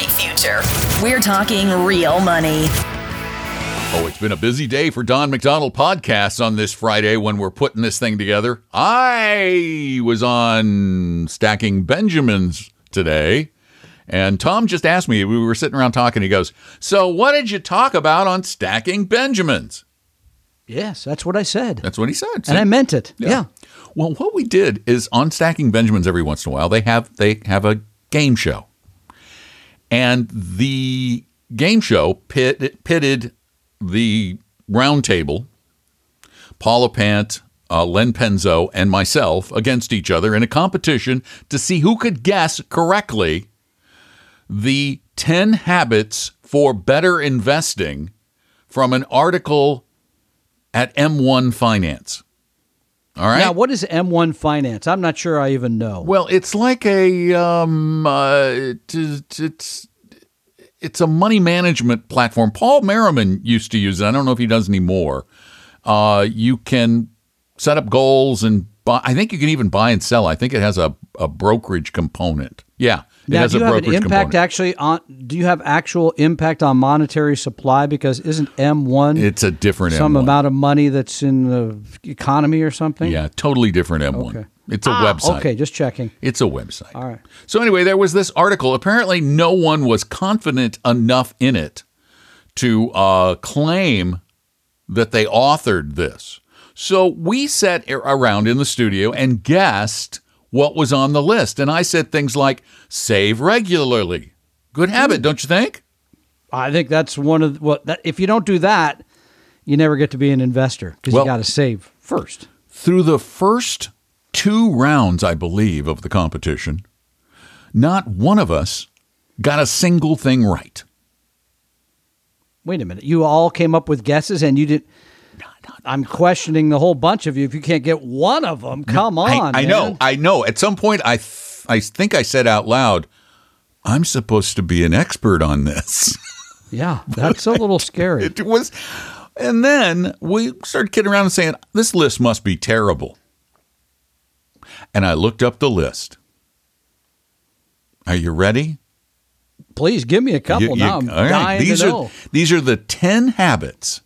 bright future. We're talking real money. Oh, it's been a busy day for Don McDonald podcasts on this Friday when we're putting this thing together. I was on Stacking Benjamins today, and Tom just asked me, we were sitting around talking. He goes, So, what did you talk about on Stacking Benjamins? Yes, that's what I said. That's what he said. and I meant it. Yeah. Well, what we did is on Stacking Benjamins every once in a while they have they have a game show, and the game show pit, pitted the round table, Paula Pant, uh, Len Penzo, and myself against each other in a competition to see who could guess correctly the 10 habits for better investing from an article at M1 Finance. All right. Now, what is M1 Finance? I'm not sure I even know. Well, it's like a um, uh, it- it's it's a money management platform. Paul Merriman used to use it. I don't know if he does anymore. Uh, you can set up goals and buy. I think you can even buy and sell. I think it has a, a brokerage component. Yeah, now, do you have an impact component. actually on? Do you have actual impact on monetary supply? Because isn't M1 It's a different some M1. amount of money that's in the economy or something? Yeah, totally different M1. Okay. It's a Ah, website. Okay, just checking. It's a website. All right. So anyway, there was this article. Apparently, no one was confident enough in it to uh, claim that they authored this. So we sat around in the studio and guessed what was on the list. And I said things like save regularly. Good habit, hmm. don't you think? I think that's one of what that if you don't do that, you never get to be an investor because Well- you got to save first. Through the first two rounds, I believe, of the competition, not one of us got a single thing right. Wait a minute. You all came up with guesses and you did. I'm questioning the whole bunch of you. If you can't get one of them, come on. I, I know, I know. At some point, I th- I think I said out loud, "I'm supposed to be an expert on this." Yeah, that's a little scary. it was, and then we started kidding around and saying, "This list must be terrible." And I looked up the list. Are you ready? Please give me a couple You- you- now. I'm all right. dying These to are know. these are the ten habits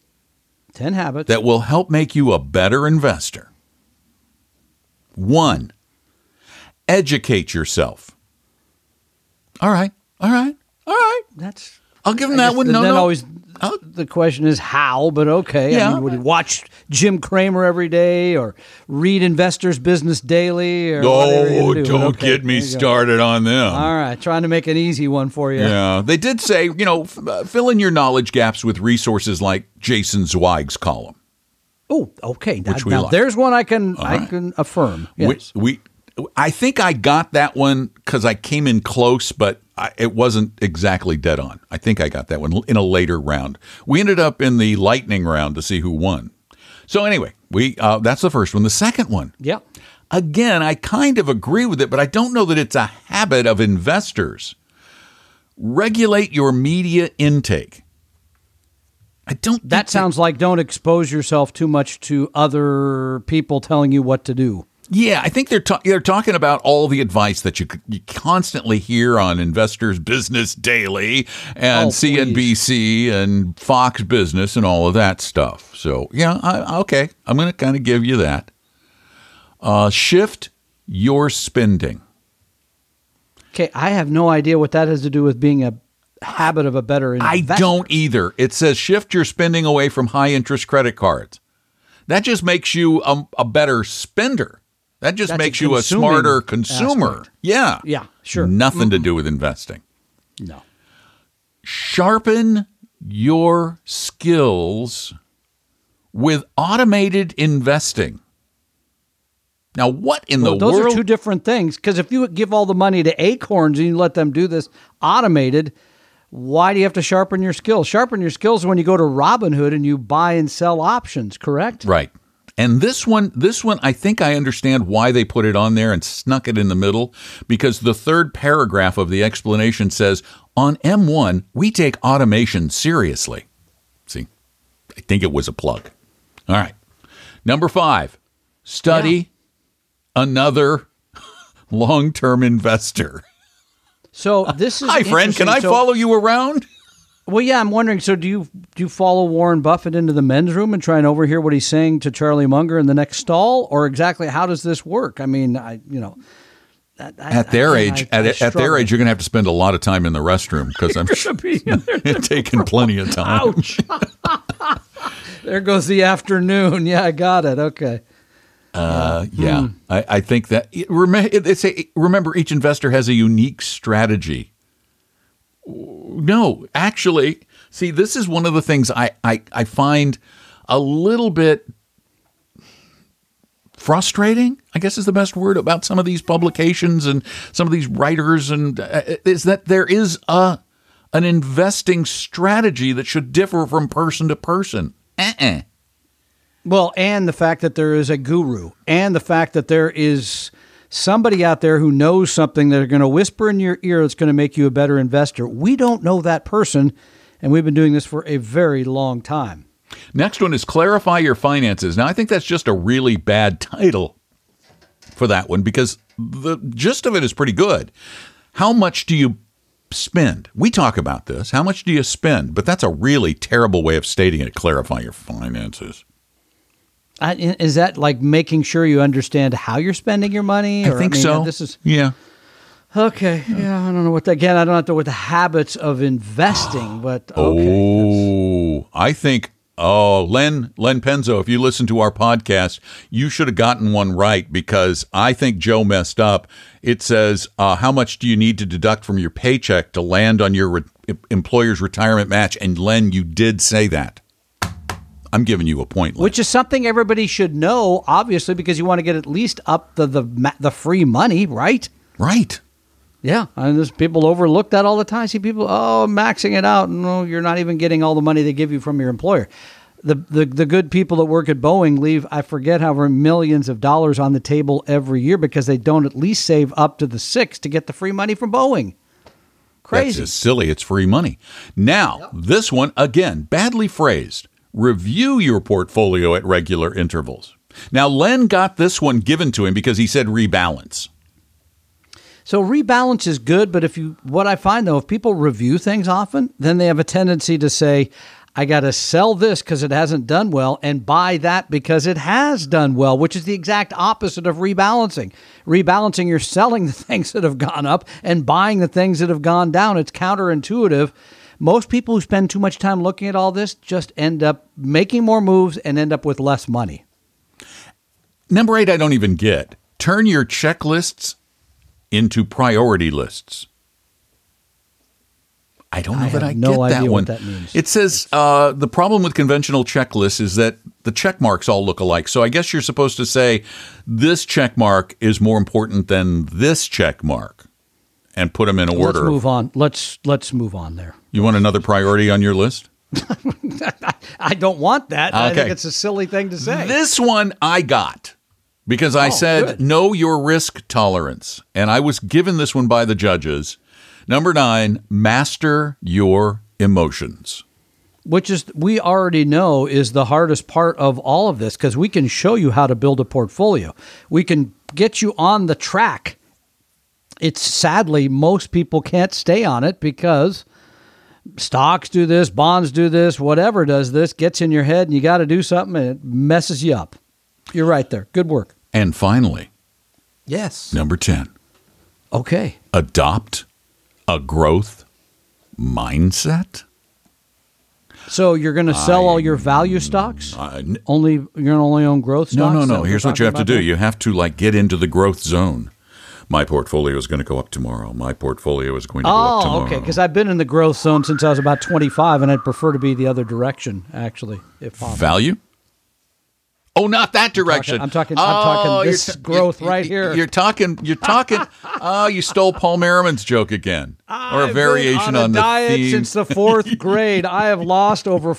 Ten habits. that will help make you a better investor. One, educate yourself. All right, all right, all right. that's. I'll give him that guess one. then No, no. always Oh. the question is how, but okay. Yeah. I mean, would you watch Jim Cramer every day or read Investors Business Daily or whatever Oh, do? don't Okay, get me there go. started on them. All right, trying to make an easy one for you. Yeah, they did say, you know, f- uh, fill in your knowledge gaps with resources like Jason Zweig's column. Oh, okay. Now, Which we now like. there's one I can I right. can affirm. We- Yes. We, I think I got that one because I came in close, but I, it wasn't exactly dead on. I think I got that one in a later round. We ended up in the lightning round to see who won. So anyway, we uh, that's the first one. The second one, yeah. again, I kind of agree with it, but I don't know that it's a habit of investors. Regulate your media intake. I don't. That sounds like don't expose yourself too much to other people telling you what to do. Yeah, I think they're ta- they're talking about all the advice that you, you constantly hear on Investors Business Daily and Oh, CNBC and Fox Business and all of that stuff. So yeah, I, okay, I'm going to kind of give you that. Uh, shift your spending. Okay, I have no idea what that has to do with being a habit of a better investor. I don't either. It says shift your spending away from high interest credit cards. That just makes you a, a better spender. That just That's makes you a smarter consumer. aspect. Yeah. Yeah, sure. Nothing to mm-hmm. do with investing. No. Sharpen your skills with automated investing. Now, what in Well, the those world? are two different things. Because if you give all the money to Acorns and you let them do this automated, why do you have to sharpen your skills? Sharpen your skills when you go to Robinhood and you buy and sell options. Correct? Right. And this one, this one, I think I understand why they put it on there and snuck it in the middle because the third paragraph of the explanation says on M1, we take automation seriously. See, I think it was a plug. All right. Number five, study another long term investor. So this is Hi, friend. Can. I So- follow you around? Well, yeah, I'm wondering. So, do you do you follow Warren Buffett into the men's room and try and overhear what he's saying to Charlie Munger in the next stall, or exactly how does this work? I mean, I you know, I- I- At their again, age, I- at, I at their age, you're going to have to spend a lot of time in the restroom because I'm sure it's taking plenty of time. Ouch! there goes the afternoon. Yeah, I got it. Okay. Uh, yeah, Hmm. I, I think that remember, it's a, remember each investor has a unique strategy. No, actually, see, this is one of the things I, I, I find a little bit frustrating. I guess is the best word about some of these publications and some of these writers, and uh, is that there is a an investing strategy that should differ from person to person. Uh-uh. Well, and the fact that there is a guru, and the fact that there is somebody out there who knows something that are going to whisper in your ear that's going to make you a better investor. We don't know that person, and we've been doing this for a very long time. Next one is clarify your finances. Now, I think that's just a really bad title for that one because the gist of it is pretty good. How much do you spend? We talk about this. How much do you spend? But that's a really terrible way of stating it. Clarify your finances. I, is that like making sure you understand how you're spending your money? I Or, think mean, so. This is yeah. okay. Yeah, I don't know what. The, again, I don't have to with the habits of investing, but okay. Oh, I think. Oh, Len Len Penzo, if you listen to our podcast, you should have gotten one right because I think Joe messed up. It says, uh, "How much do you need to deduct from your paycheck to land on your re- employer's retirement match?" And Len, you did say that. I'm giving you a point. Which is something everybody should know, obviously, because you want to get at least up the the the free money, right? right? Yeah, and there's people overlook that all the time. See people, oh, maxing it out. No, you're not even getting all the money they give you from your employer. The, the the good people that work at Boeing leave, I forget however millions of dollars on the table every year because they don't at least save up to the six to get the free money from Boeing. Crazy. That's just silly. It's free money. Now, this one, again, badly phrased. Review your portfolio at regular intervals. Now, Len got this one given to him because he said rebalance. So rebalance is good, but if you what I find though, if people review things often, then they have a tendency to say, I got to sell this because it hasn't done well and buy that because it has done well, which is the exact opposite of rebalancing. Rebalancing, you're selling the things that have gone up and buying the things that have gone down. It's counterintuitive. Most people who spend too much time looking at all this just end up making more moves and end up with less money. Number eight, I don't even get. Turn your checklists into priority lists. I don't know I that I no get that idea what one. that means. It says uh, the problem with conventional checklists is that the check marks all look alike. So I guess you're supposed to say this check mark is more important than this check mark, and put them in order. Let's move on. Let's let's move on there. You want another priority on your list? I don't want that. I Okay. think it's a silly thing to say. This one I got because I Oh, said good. know your risk tolerance, and I was given this one by the judges. Number nine, master your emotions. which is we already know is the hardest part of all of this because we can show you how to build a portfolio. We can get you on the track. It's sadly most people can't stay on it because stocks do this, bonds do this, whatever does this gets in your head and you got to do something and it messes you up. You're right there. Good work. And finally, Yes. number 10, Okay. adopt a growth mindset. So you're going to sell all your value stocks? N- Only you're going to only own growth no, stocks? no, that no. Here's what you have to do. there? You have to like get into the growth zone. My portfolio is going to go up tomorrow. My portfolio is going to go up tomorrow. Oh, tomorrow. okay. Because I've been in the growth zone since I was about 25, and I'd prefer to be the other direction, actually, if possible. Value? Oh, not that direction. I'm talking- I'm talking Oh, this you're ta- growth you- right you- here. You're talking. You're talking. Oh, you stole Paul Merriman's joke again, or a I've variation on, on, a the diet theme. since the fourth grade. I have lost over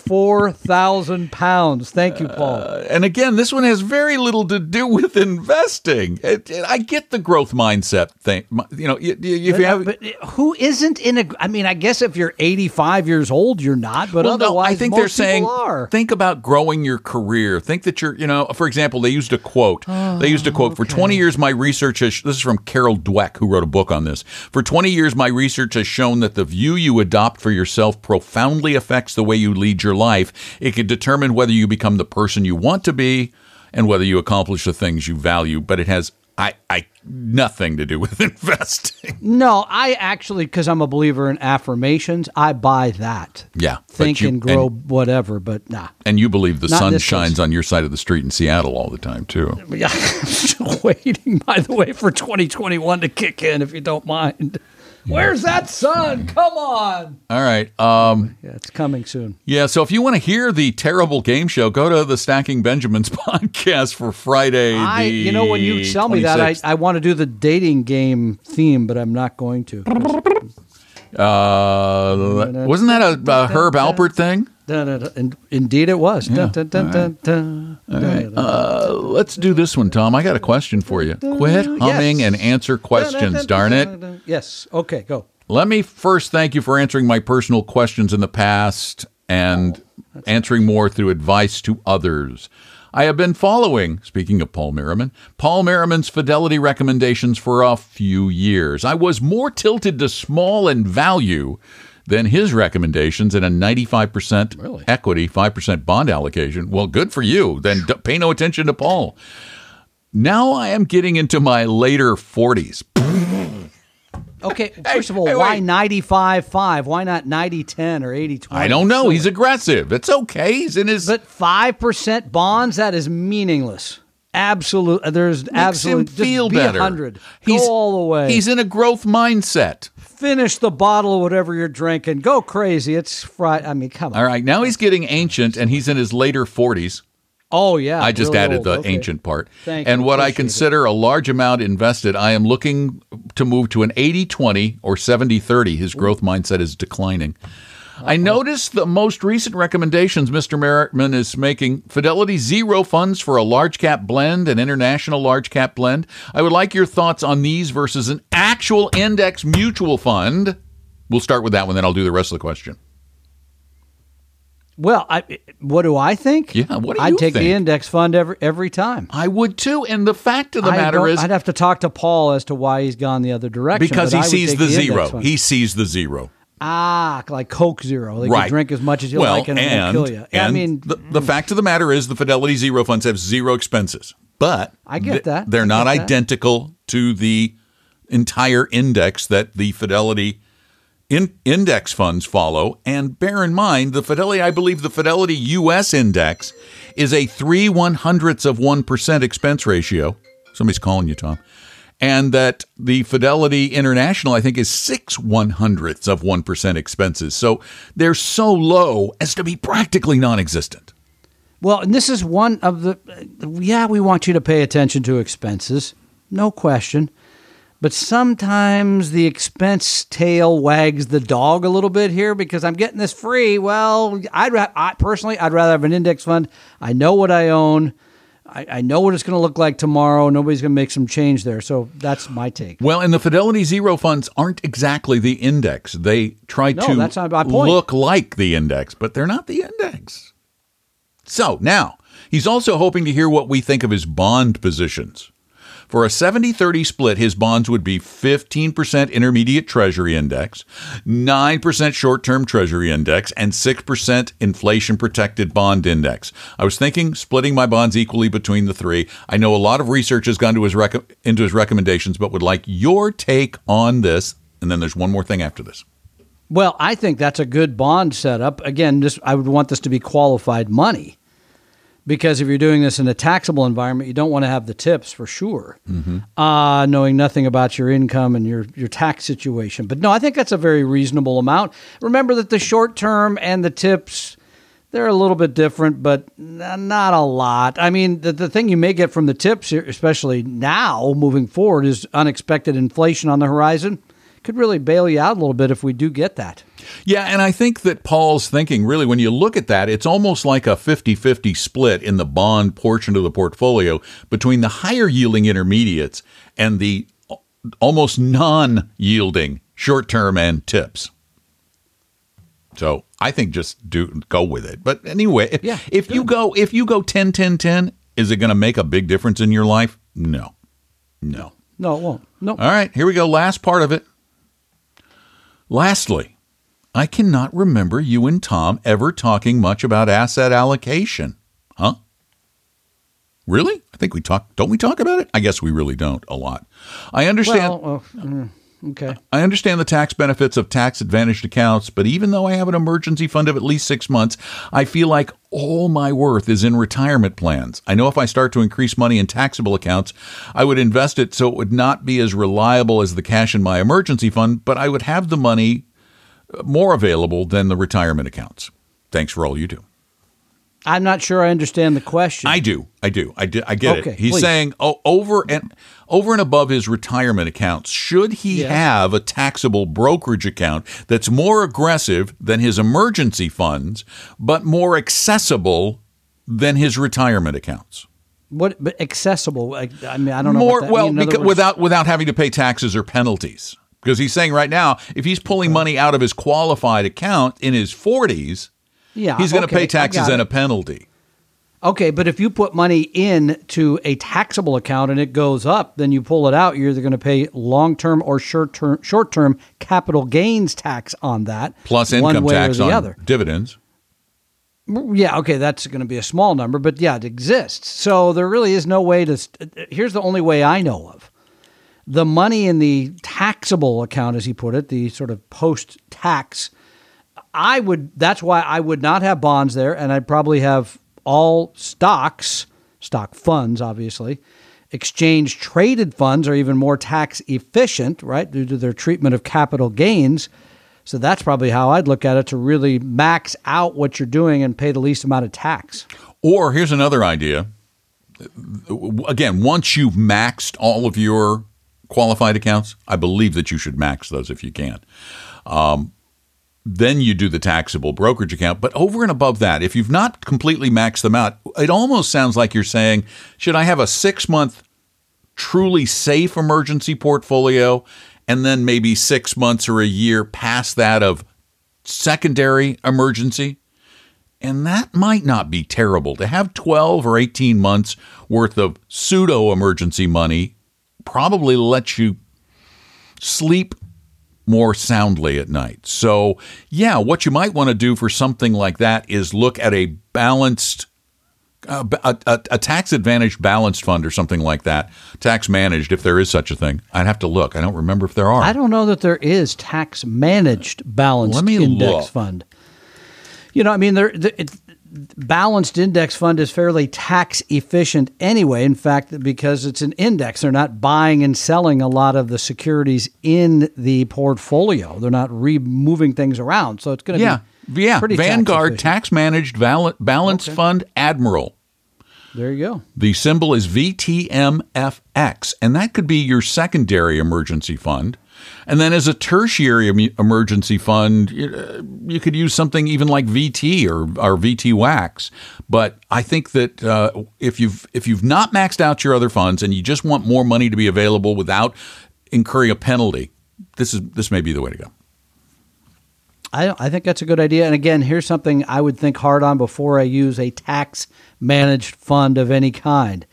4,000 pounds. Thank you, Paul. Uh, and again, this one has very little to do with investing. It, it- I get the growth mindset thing. You know, if you have. but uh, who isn't in a? I mean, I guess if you're 85 years old, you're not. But well, no, otherwise, I think they're saying are. think about growing your career. Think that you're You know, for example, they used a quote. they used a quote for 20 years. My research has. This is from Carol Dweck, who wrote a book on this. For 20 years, my research has shown that the view you adopt for yourself profoundly affects the way you lead your life. It can determine whether you become the person you want to be and whether you accomplish the things you value. But it has I, I nothing to do with investing. No, I actually, because I'm a believer in affirmations, I buy that. Yeah, Think you- and grow and- whatever, but nah. And you believe the Not sun shines on your side of the street in Seattle all the time too. Yeah, I'm still waiting, by the way, for 2021 to kick in, if you don't mind. Where's that sun? Come on. All right. Um, Yeah, it's coming soon. yeah. So if you want to hear the terrible game show, go to the Stacking Benjamins podcast for Friday. I, the you know, when you tell me that, I, I want to do the dating game theme, but I'm not going to. uh, wasn't that a, a Herb Alpert thing? Indeed, it was. Dun, dun, dun, dun, dun. Uh, let's do this one, Tom. I got a question for you. Quit humming Yes. and answer questions, darn it. Yes. Okay, go. Let me first thank you for answering my personal questions in the past and answering more through advice to others. I have been following, speaking of Paul Merriman, Paul Merriman's fidelity recommendations for a few years. I was more tilted to small and value than his recommendations in a 95% Really? equity, 5% bond allocation. Well, good for you. Then d- pay no attention to Paul. Now I am getting into my later 40s. Okay, first of all, hey, why 95 5? Why not 90 10 or 80 20? I don't know. So- He's aggressive. It's okay. He's in his. But 5% bonds, that is meaningless. Absolute. Uh, there's makes absolutely. him feel be better. 100. He's Go all the way. He's in a growth mindset. Finish the bottle of whatever you're drinking. Go crazy. It's Friday. I mean, come on. All right. Now he's getting ancient, and he's in his later forties. Oh, yeah. I just really added old. the Okay. ancient part. Thank and you. what I Appreciate it. consider a large amount invested, I am looking to move to an 80-20 or 70-30. His growth mindset is declining. I noticed the most recent recommendations Mr. Merriman is making Fidelity Zero funds for a large cap blend, an international large cap blend. I would like your thoughts on these versus an actual index mutual fund. We'll start with that one, then I'll do the rest of the question. Well, I, what do I think? Yeah, what do you think? I'd take think? the index fund every every time. I would too. And the fact of the I matter is, I'd have to talk to Paul as to why he's gone the other direction. because he sees take the, zero. He sees the zero. Ah, like Coke Zero. They right. can drink as much as you well, like and, and, won't kill you. And I mean, the, the fact of the matter is, the Fidelity Zero funds have zero expenses, but I get th- that. they're not that. identical to the entire index that the Fidelity in, index funds follow. And bear in mind, the Fidelity, I believe, the Fidelity U.S. index is a three one hundredths of one percent expense ratio. Somebody's calling you, Tom. And that the Fidelity International, I think, is six one hundredths of one percent expenses. So they're so low as to be practically non-existent. Well, and this is one of the. Yeah, we want you to pay attention to expenses, no question. But sometimes the expense tail wags the dog a little bit here because I'm getting this free. Well, I'd ra- I, personally, I'd rather have an index fund. I know what I own. I, I know what it's going to look like tomorrow. Nobody's going to make some change there. So that's my take. Well, and the Fidelity Zero funds aren't exactly the index. They try No, to that's not my point. look like the index, but they're not the index. So now he's also hoping to hear what we think of his bond positions. For a 70 30 split, his bonds would be 15% intermediate treasury index, 9% short term treasury index, and 6% inflation protected bond index. I was thinking splitting my bonds equally between the three. I know a lot of research has gone his rec- into his recommendations, but would like your take on this. And then there's one more thing after this. Well, I think that's a good bond setup. Again, this I would want this to be qualified money. Because if you're doing this in a taxable environment, you don't want to have the tips for sure, uh, knowing nothing about your income and your, your tax situation. But no, I think that's a very reasonable amount. Remember that the short term and the tips, they're a little bit different, but not a lot. I mean, the, the thing you may get from the tips, especially now moving forward, is unexpected inflation on the horizon. Could really bail you out a little bit if we do get that. Yeah, and I think that Paul's thinking really, when you look at that, it's almost like a 50 50 split in the bond portion of the portfolio between the higher yielding intermediates and the almost non yielding short term and tips. So I think just do go with it. But anyway, if, Yeah, if you go if you go 10 10 10 Is it going to make a big difference in your life? No. No. No, it won't. No. All right, here we go. Last part of it. Lastly, I cannot remember you and Tom ever talking much about asset allocation. Huh? Really? I think we talk. Don't we talk about it? I guess we really don't a lot. I understand. Well, uh, okay. I understand the tax benefits of tax advantaged accounts, but even though I have an emergency fund of at least six months, I feel like all my worth is in retirement plans. I know if I start to increase money in taxable accounts, I would invest it so it would not be as reliable as the cash in my emergency fund, but I would have the money more available than the retirement accounts. Thanks for all you do. I'm not sure I understand the question. I do. I do. I, do, I get Okay, it. He's please. saying oh, over and over and above his retirement accounts, should he Yes. have a taxable brokerage account that's more aggressive than his emergency funds, but more accessible than his retirement accounts? what but accessible? I, I mean, I don't know. More what that, well, I mean, because, without without having to pay taxes or penalties. Because he's saying right now, if he's pulling money out of his qualified account in his 40s, yeah, he's going to okay, pay taxes and a penalty. Okay, but if you put money in to a taxable account and it goes up, then you pull it out. You're either going to pay long term or short term short term capital gains tax on that, Plus income tax on other. dividends. Yeah, okay, that's going to be a small number, but yeah, it exists. So there really is no way to. St- uh, here's the only way I know of: the money in the taxable account, as he put it, the sort of post tax. I would. That's why I would not have bonds there, and I'd probably have all stocks, stock funds, obviously. Exchange traded funds are even more tax efficient, right, due to their treatment of capital gains. So that's probably how I'd look at it to really max out what you're doing and pay the least amount of tax. Or here's another idea. Again, once you've maxed all of your qualified accounts, I believe that you should max those if you can. Um, then you do the taxable brokerage account. But over and above that, if you've not completely maxed them out, it almost sounds like you're saying, should I have a six month truly safe emergency portfolio and then maybe six months or a year past that of secondary emergency? And that might not be terrible. To have 12 or 18 months worth of pseudo emergency money probably lets you sleep more soundly at night. So, yeah, what you might want to do for something like that is look at a balanced, uh, a, a, a tax advantaged balanced fund or something like that, tax managed if there is such a thing. I'd have to look. I don't remember if there are. I don't know that there is tax managed balanced Let me index look. fund. You know, I mean, there the, it, balanced index fund is fairly tax efficient anyway. In fact, because it's an index, they're not buying and selling a lot of the securities in the portfolio. They're not removing things around, so it's going to yeah, be yeah. tax Vanguard tax managed val- balanced fund Admiral. There you go. The symbol is VTMFX, and that could be your secondary emergency fund. And then as a tertiary em- emergency fund, you, uh, you could use something even like VT or, or VTWAX. But I think that uh, if you've if you've not maxed out your other funds and you just want more money to be available without incurring a penalty, this is this may be the way to go. I, I think that's a good idea. And again, here's something I would think hard on before I use a tax managed fund of any kind.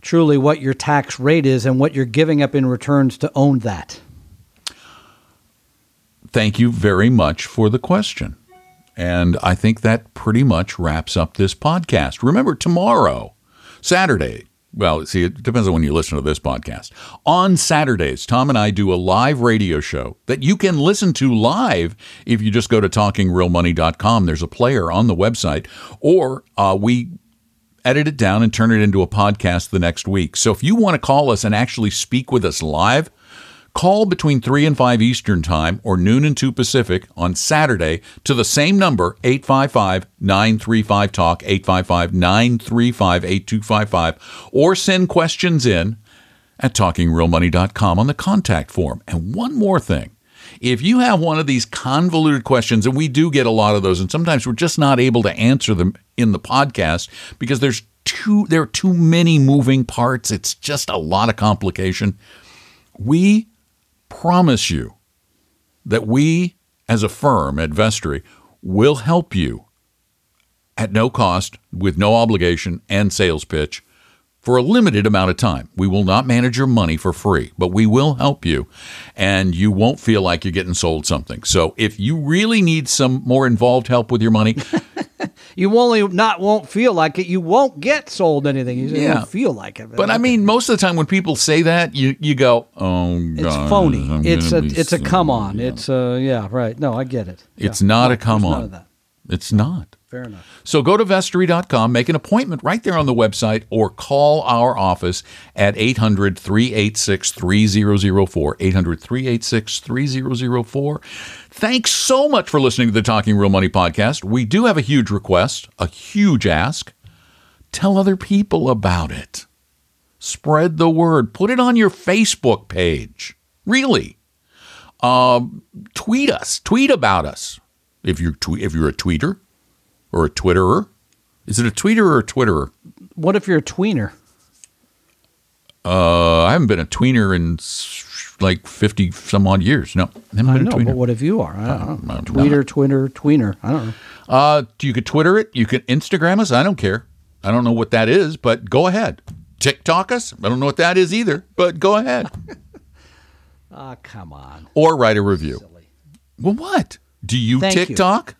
Truly, what your tax rate is and what you're giving up in returns to own that. Thank you very much for the question. And I think that pretty much wraps up this podcast. Remember, tomorrow, Saturday, well, see, it depends on when you listen to this podcast. On Saturdays, Tom and I do a live radio show that you can listen to live if you just go to talkingrealmoney.com. There's a player on the website, or uh, we edit it down and turn it into a podcast the next week. So if you want to call us and actually speak with us live, call between 3 and 5 Eastern Time or noon and 2 Pacific on Saturday to the same number 855-935 talk 855-935-8255 or send questions in at talkingrealmoney.com on the contact form. And one more thing. If you have one of these convoluted questions, and we do get a lot of those, and sometimes we're just not able to answer them in the podcast because there's too there are too many moving parts. It's just a lot of complication. We promise you that we, as a firm at Vestory, will help you at no cost, with no obligation and sales pitch, for a limited amount of time. We will not manage your money for free, but we will help you and you won't feel like you're getting sold something. So if you really need some more involved help with your money, You only not won't feel like it. You won't get sold anything. You Yeah. won't feel like it. but I mean, most of the time when people say that, you, you go, oh, it's phony. I'm it's a it's a come on. Yeah. It's uh yeah right. No, I get it. It's Yeah. not No, a come on. It's not. Fair enough. So go to vestory.com, make an appointment right there on the website, or call our office at 800 386 3004. 800 386 3004. Thanks so much for listening to the Talking Real Money podcast. We do have a huge request, a huge ask. Tell other people about it. Spread the word. Put it on your Facebook page. Really. Um, tweet us. Tweet about us. If you're, twe- if you're a tweeter or a Twitterer. Is it a tweeter or a Twitterer? What if you're a tweener? Uh, I haven't been a tweener in like 50 some odd years. No, I know, tweener. but what if you are? I don't know. I'm Tweeter, twinner, tweener. I don't know. Uh, you could Twitter it. You could Instagram us. I don't care. I don't know what that is, but go ahead. TikTok us. I don't know what that is either, but go ahead. Ah, come on. or write a review. Well, what? Do you Thank you. TikTok?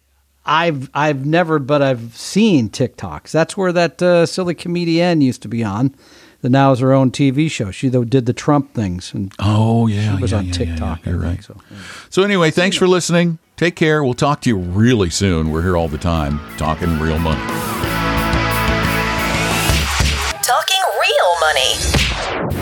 I've I've never, but I've seen TikToks. That's where that uh, silly comedian used to be on. The now is her own TV show. She though did the Trump things and Oh, yeah. she was yeah, on yeah, yeah, TikTok. yeah. You're I right. think, so. So anyway, thanks for listening. Take care. We'll talk to you really soon. We're here all the time talking real money. Talking real money.